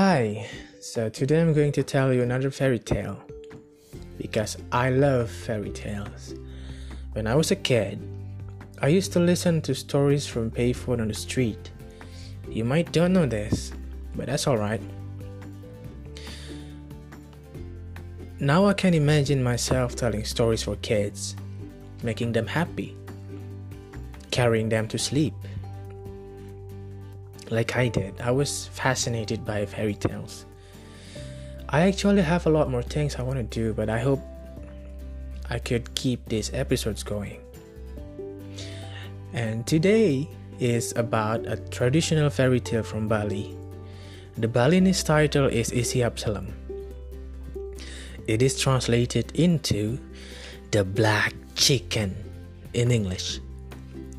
Hi, so today I'm going to tell you another fairy tale because I love fairy tales. When I was a kid, I used to listen to stories from payphone on the street. You might don't know this, but that's alright. Now I can imagine myself telling stories for kids, making them happy, carrying them to sleep like I did, I was fascinated by fairy tales. I actually have a lot more things I want to do, but I hope I could keep these episodes going. And today is about a traditional fairy tale from Bali. The Balinese title is Isi Absalam. It is translated into the black chicken in English.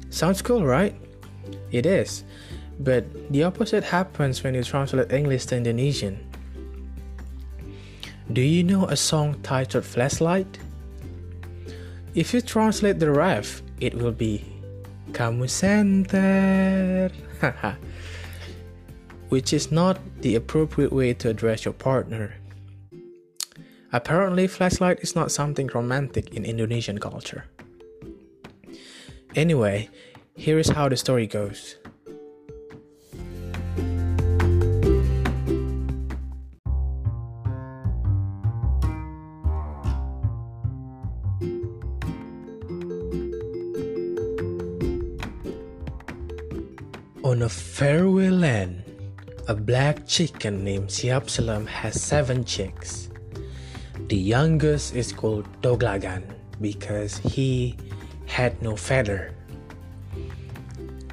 Sounds cool, right? It is. But the opposite happens when you translate English to Indonesian. Do you know a song titled Flashlight? If you translate the ref, it will be Kamu Senter, which is not the appropriate way to address your partner. Apparently, flashlight is not something romantic in Indonesian culture. Anyway, here is how the story goes. Faraway land, a black chicken named Siapsalam has seven chicks. The youngest is called Doglagan because he had no feather.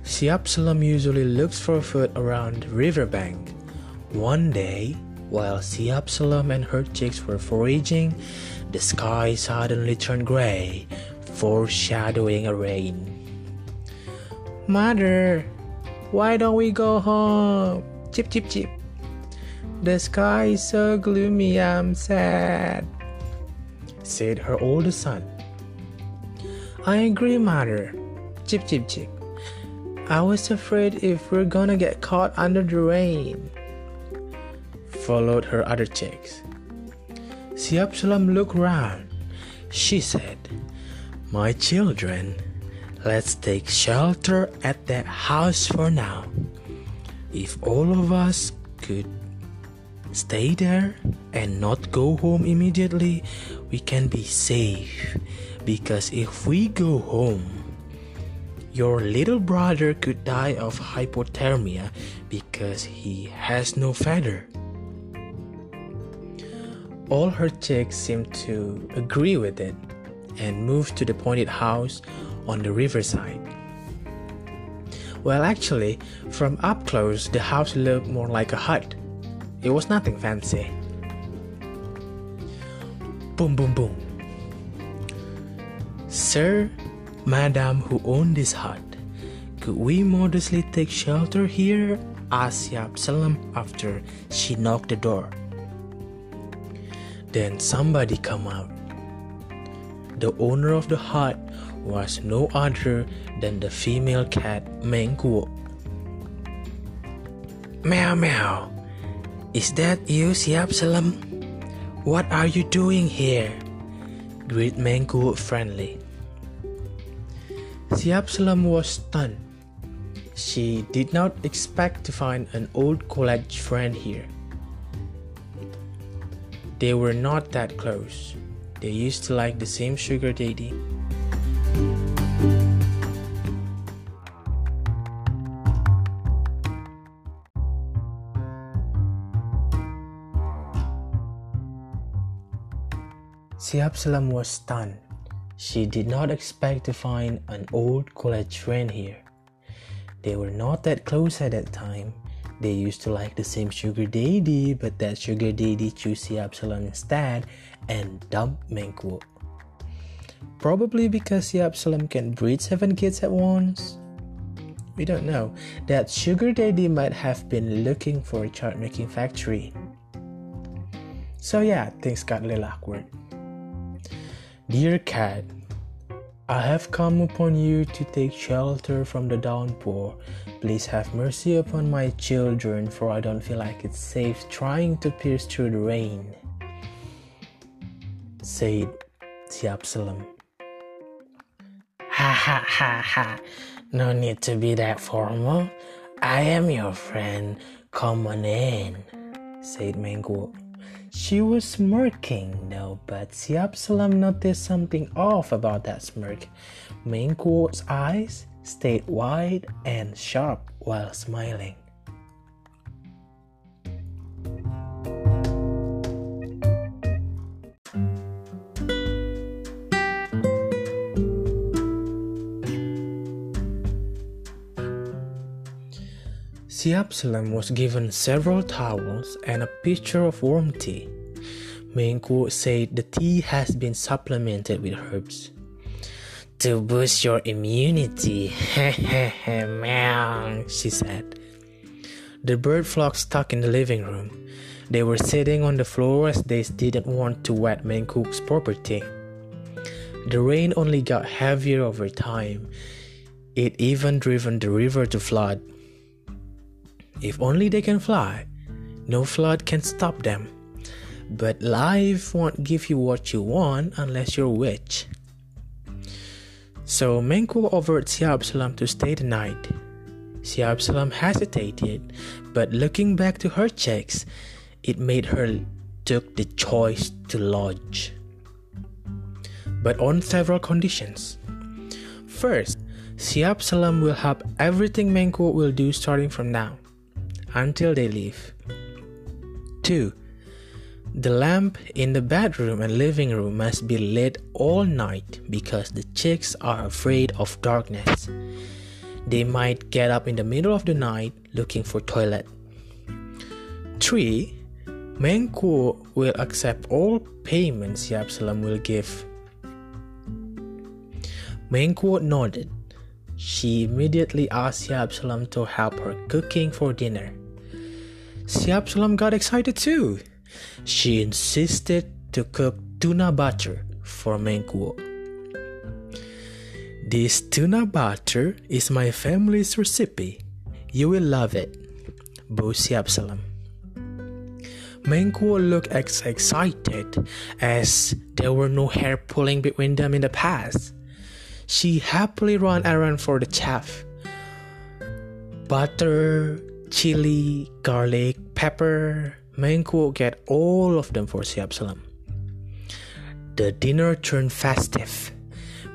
Siapsalam usually looks for food around the riverbank. One day, while Siapsalam and her chicks were foraging, the sky suddenly turned gray, foreshadowing a rain. Mother, why don't we go home? Chip, chip, chip. The sky is so gloomy, I'm sad, said her oldest son. I agree, mother. Chip, chip, chip. I was afraid if we're gonna get caught under the rain. Followed her other chicks. Siapsalam looked round. She said, My children, Let's take shelter at that house for now. If all of us could stay there and not go home immediately, we can be safe. Because if we go home, your little brother could die of hypothermia because he has no feather. All her chicks seemed to agree with it and moved to the pointed house on the riverside. Well, actually, from up close, the house looked more like a hut. It was nothing fancy. Boom, boom, boom. Sir, Madam who owned this hut, could we modestly take shelter here? asked Salam after she knocked the door. Then somebody come out. The owner of the hut was no other than the female cat Mengkuo. Meow meow. Is that you, Siapsalam? What are you doing here? greeted Mengkuo friendly. Siapsalam was stunned. She did not expect to find an old college friend here. They were not that close. They used to like the same sugar daddy. Siapsalam was stunned. She did not expect to find an old college friend here. They were not that close at that time. They used to like the same sugar daddy, but that sugar daddy chose Siapsalam instead and dumped Mengkuo. Probably because Siapsalam can breed seven kids at once. We don't know. That sugar daddy might have been looking for a chart making factory. So yeah, things got a little awkward. Dear cat, I have come upon you to take shelter from the downpour. Please have mercy upon my children, for I don't feel like it's safe trying to pierce through the rain. Said Siapsalam. Ha ha ha ha. No need to be that formal. I am your friend. Come on in, said Mengkuo. She was smirking though, but Siapsalam noticed something off about that smirk. Mengkuo's eyes stayed wide and sharp while smiling. Siapsalam was given several towels and a pitcher of warm tea. Mengkuo said the tea has been supplemented with herbs. To boost your immunity, she said. The bird flock stuck in the living room. They were sitting on the floor as they didn't want to wet Mengkuo's property. The rain only got heavier over time. It even driven the river to flood. If only they can fly, no flood can stop them. But life won't give you what you want unless you're rich. So Mengkuo offered Siapsalam to stay the night. Siapsalam hesitated, but looking back to her checks, it made her took the choice to lodge. But on several conditions. First, Siapsalam will help everything Mengkuo will do starting from now until they leave. 2. The lamp in the bedroom and living room must be lit all night because the chicks are afraid of darkness. They might get up in the middle of the night looking for toilet. 3. Mengkuo will accept all payments Siapsalam will give. Mengkuo nodded. She immediately asked Siapsalam to help her cooking for dinner. Siapsalam got excited too. She insisted to cook tuna butter for Mengkuo. This tuna butter is my family's recipe. You will love it, boasted Siapsalam. Mengkuo looked excited as there were no hair pulling between them in the past. She happily ran around for the chef. Butter, chili, garlic, pepper. Mengkuo get all of them for Siapsalam. The dinner turned festive.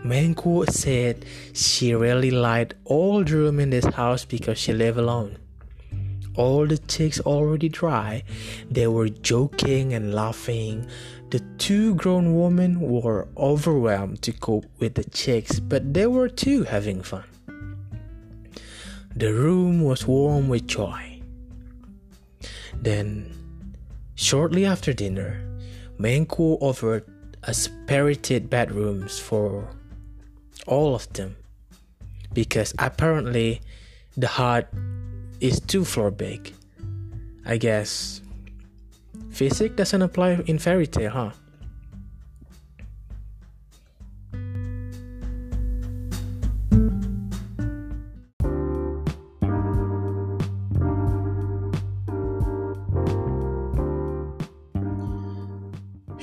Mengkuo said she really liked all the room in this house because she lived alone. All the chicks already dry. They were joking and laughing. The two grown women were overwhelmed to cope with the chicks, but they were too having fun. The room was warm with joy. Then, shortly after dinner, Mengkuo offered a spirited bedrooms for all of them because apparently the hut is two floor big. I guess physics doesn't apply in fairy tale, huh?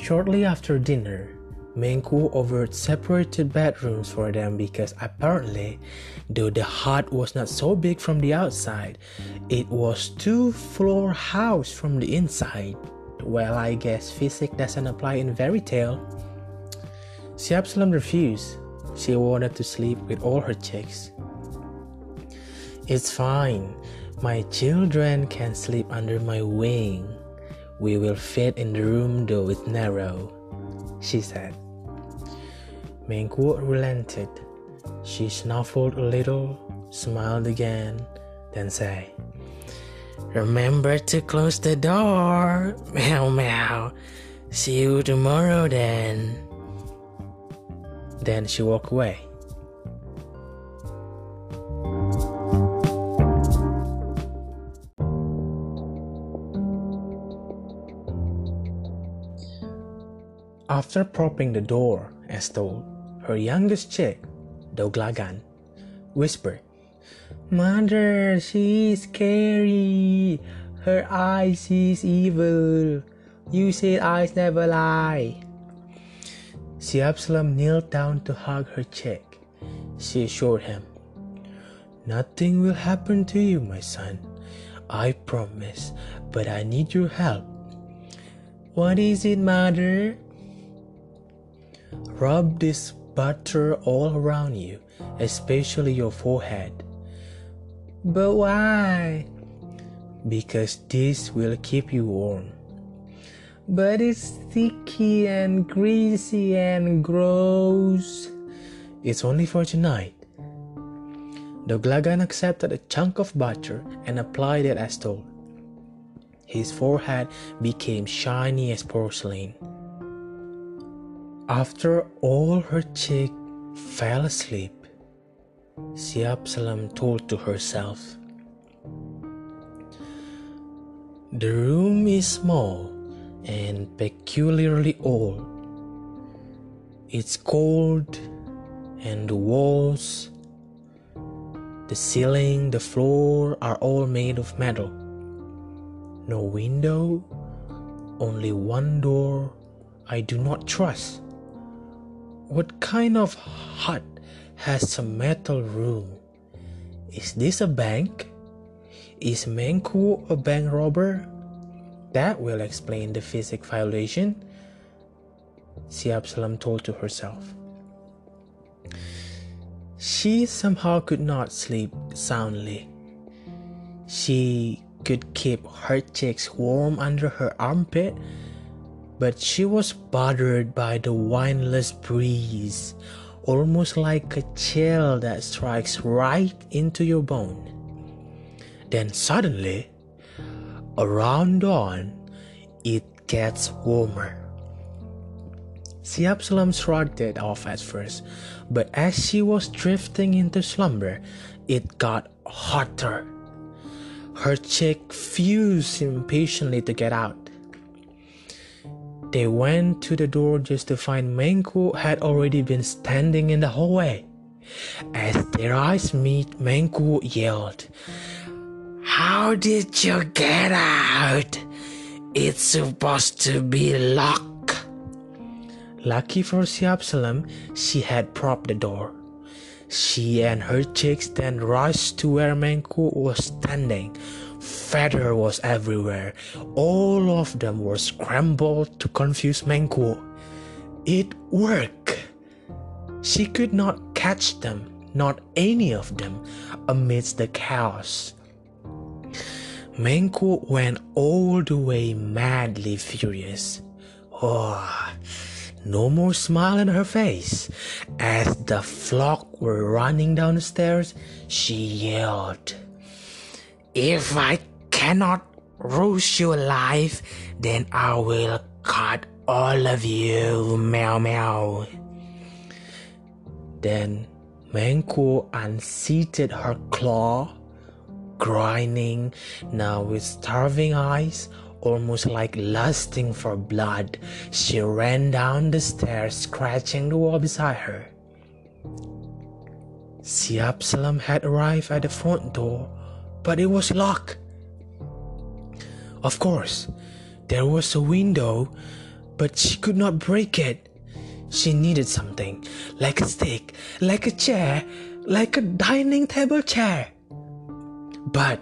Shortly after dinner, Mengkuo offered separated bedrooms for them because apparently, though the hut was not so big from the outside, it was two floor house from the inside. Well, I guess physics doesn't apply in fairy tale. Siapsalam refused. She wanted to sleep with all her chicks. It's fine. My children can sleep under my wing. We will fit in the room though it's narrow, she said. Mengkuo relented. She snuffled a little, smiled again, then said, Remember to close the door. Meow meow. See you tomorrow then. Then she walked away. After propping the door, as told, her youngest chick, Doglagan, whispered, Mother, she's scary. Her eyes is evil. You said eyes never lie. Siapsalam knelt down to hug her chick. She assured him, Nothing will happen to you, my son. I promise, but I need your help. What is it, mother? Rub this butter all around you, especially your forehead. But why? Because this will keep you warm. But it's sticky and greasy and gross. It's only for tonight. Doglagan accepted a chunk of butter and applied it as told. His forehead became shiny as porcelain. After all her chick fell asleep, Siapsalam told to herself, The room is small and peculiarly old. It's cold, and the walls, the ceiling, the floor are all made of metal. No window, only one door I do not trust. What kind of hut has a metal room? Is this a bank? Is Menku a bank robber? That will explain the physic violation, Siapsalam told to herself. She somehow could not sleep soundly. She could keep her cheeks warm under her armpit, but she was bothered by the windless breeze, almost like a chill that strikes right into your bone. Then suddenly, around dawn, it gets warmer. Siapsalam shrugged it off at first, but as she was drifting into slumber, it got hotter. Her chick fused impatiently to get out. They went to the door just to find Menku had already been standing in the hallway. As their eyes meet, Menku yelled, How did you get out? It's supposed to be locked. Lucky for Siapsalam, she had propped the door. She and her chicks then rushed to where Menku was standing. Feather was everywhere. All of them were scrambled to confuse Menku. It worked. She could not catch them, not any of them, amidst the chaos. Menku went all the way madly furious. Oh, no more smile in her face. As the flock were running down the stairs, she yelled, If I cannot roast you alive, then I will cut all of you, meow meow. Then Menku unseated her claw, grinding now with starving eyes, almost like lusting for blood, she ran down the stairs, scratching the wall beside her. Siapsalam had arrived at the front door, but it was locked. Of course, there was a window, but she could not break it. She needed something, like a stick, like a chair, like a dining table chair. But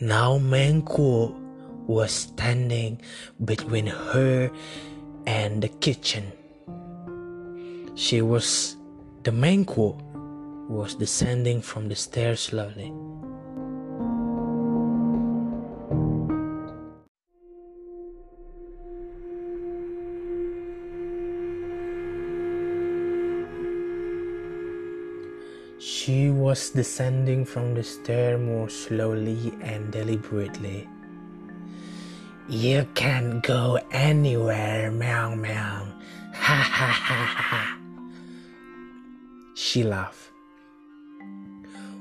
now Menku was standing between her and the kitchen. She was the Menku was descending from the stairs slowly. She was descending from the stair more slowly and deliberately. You can't go anywhere, meow meow. Ha ha ha ha. She laughed.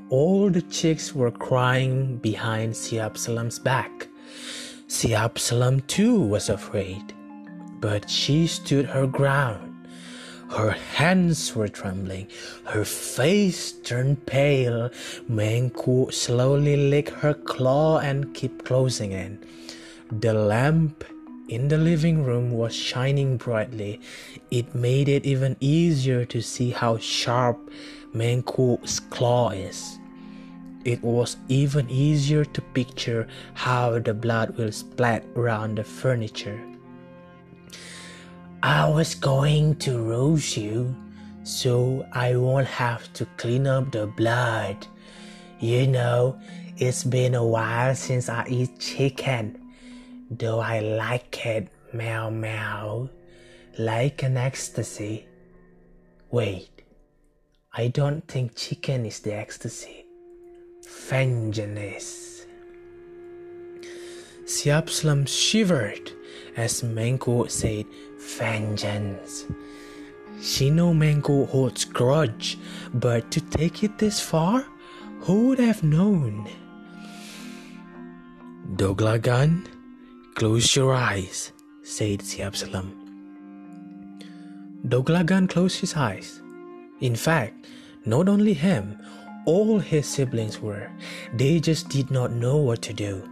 All the chicks were crying behind Siapsalam's back. Siapsalam too was afraid, but she stood her ground. Her hands were trembling, her face turned pale. Mengku slowly licked her claw and kept closing in. The lamp in the living room was shining brightly. It made it even easier to see how sharp Mengku's claw is. It was even easier to picture how the blood will splat around the furniture. I was going to roast you so I won't have to clean up the blood. You know, it's been a while since I eat chicken, though I like it, meow meow, like an ecstasy. Wait, I don't think chicken is the ecstasy. Vengeance. Siapsalam shivered as Mengku said, Vengeance. She knew Mengku holds grudge, but to take it this far, who would have known? Doglagan, close your eyes, said Siapsalam. Doglagan closed his eyes. In fact, not only him, all his siblings were. They just did not know what to do.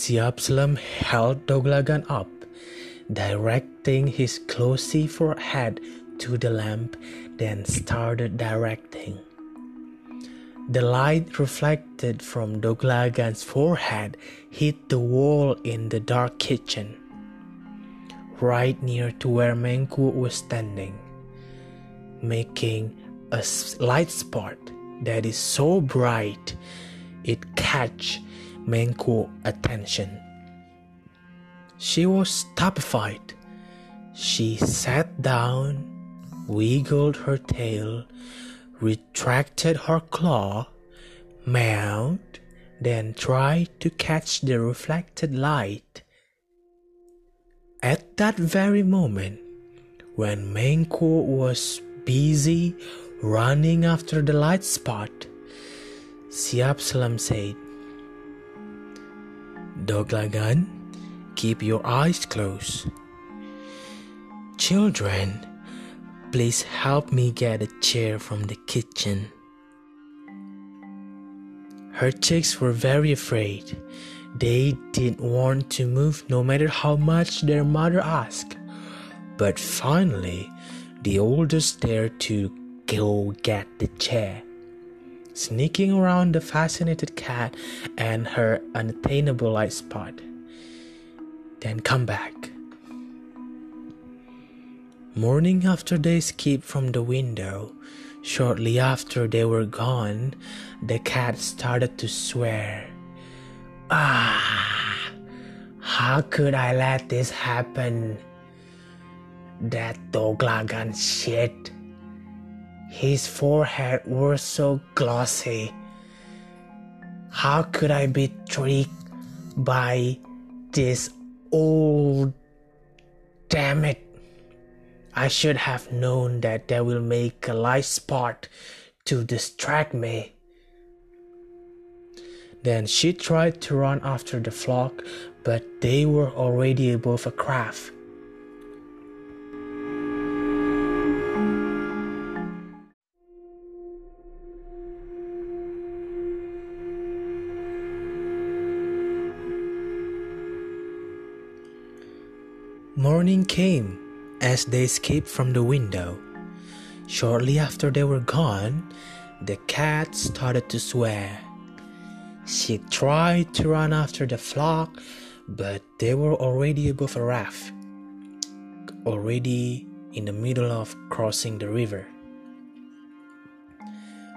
Slam held Doglagan up, directing his glossy forehead to the lamp, then started directing. The light reflected from Doglagan's forehead hit the wall in the dark kitchen, right near to where Mengku was standing, making a light spot that is so bright it catch Mengku attention. She was stupefied. She sat down, wiggled her tail, retracted her claw, meowed, then tried to catch the reflected light. At that very moment, when Mengku was busy running after the light spot, Siap Doglagan, keep your eyes closed. Children, please help me get a chair from the kitchen. Her chicks were very afraid. They didn't want to move no matter how much their mother asked. But finally, the oldest dared to go get the chair. Sneaking around the fascinated cat and her unattainable light spot. Then come back. Morning after they escaped from the window, shortly after they were gone, the cat started to swear. Ah, how could I let this happen? That Doglagan shit. His forehead was so glossy. How could I be tricked by this old damn it? I should have known that they will make a light spot to distract me. Then she tried to run after the flock, but they were already above a craft. Morning came as they escaped from the window. Shortly after they were gone, the cat started to swear. She tried to run after the flock, but they were already above a raft, already in the middle of crossing the river.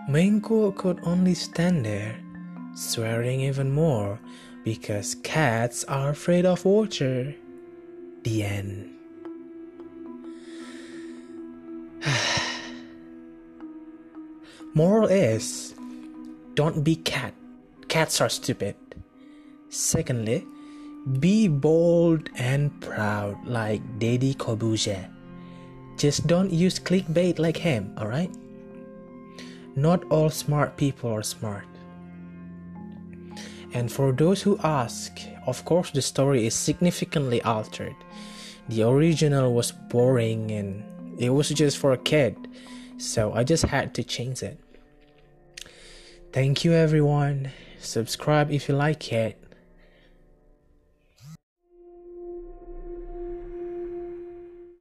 Mengku could only stand there, swearing even more because cats are afraid of water. The end. Moral is don't be cat. Cats are stupid. Secondly, be bold and proud like Deddy Corbuzier. Just don't use clickbait like him, alright? Not all smart people are smart. And for those who ask, of course, the story is significantly altered. The original was boring and It was just for a kid. So I just had to change it. Thank you everyone. Subscribe if you like it.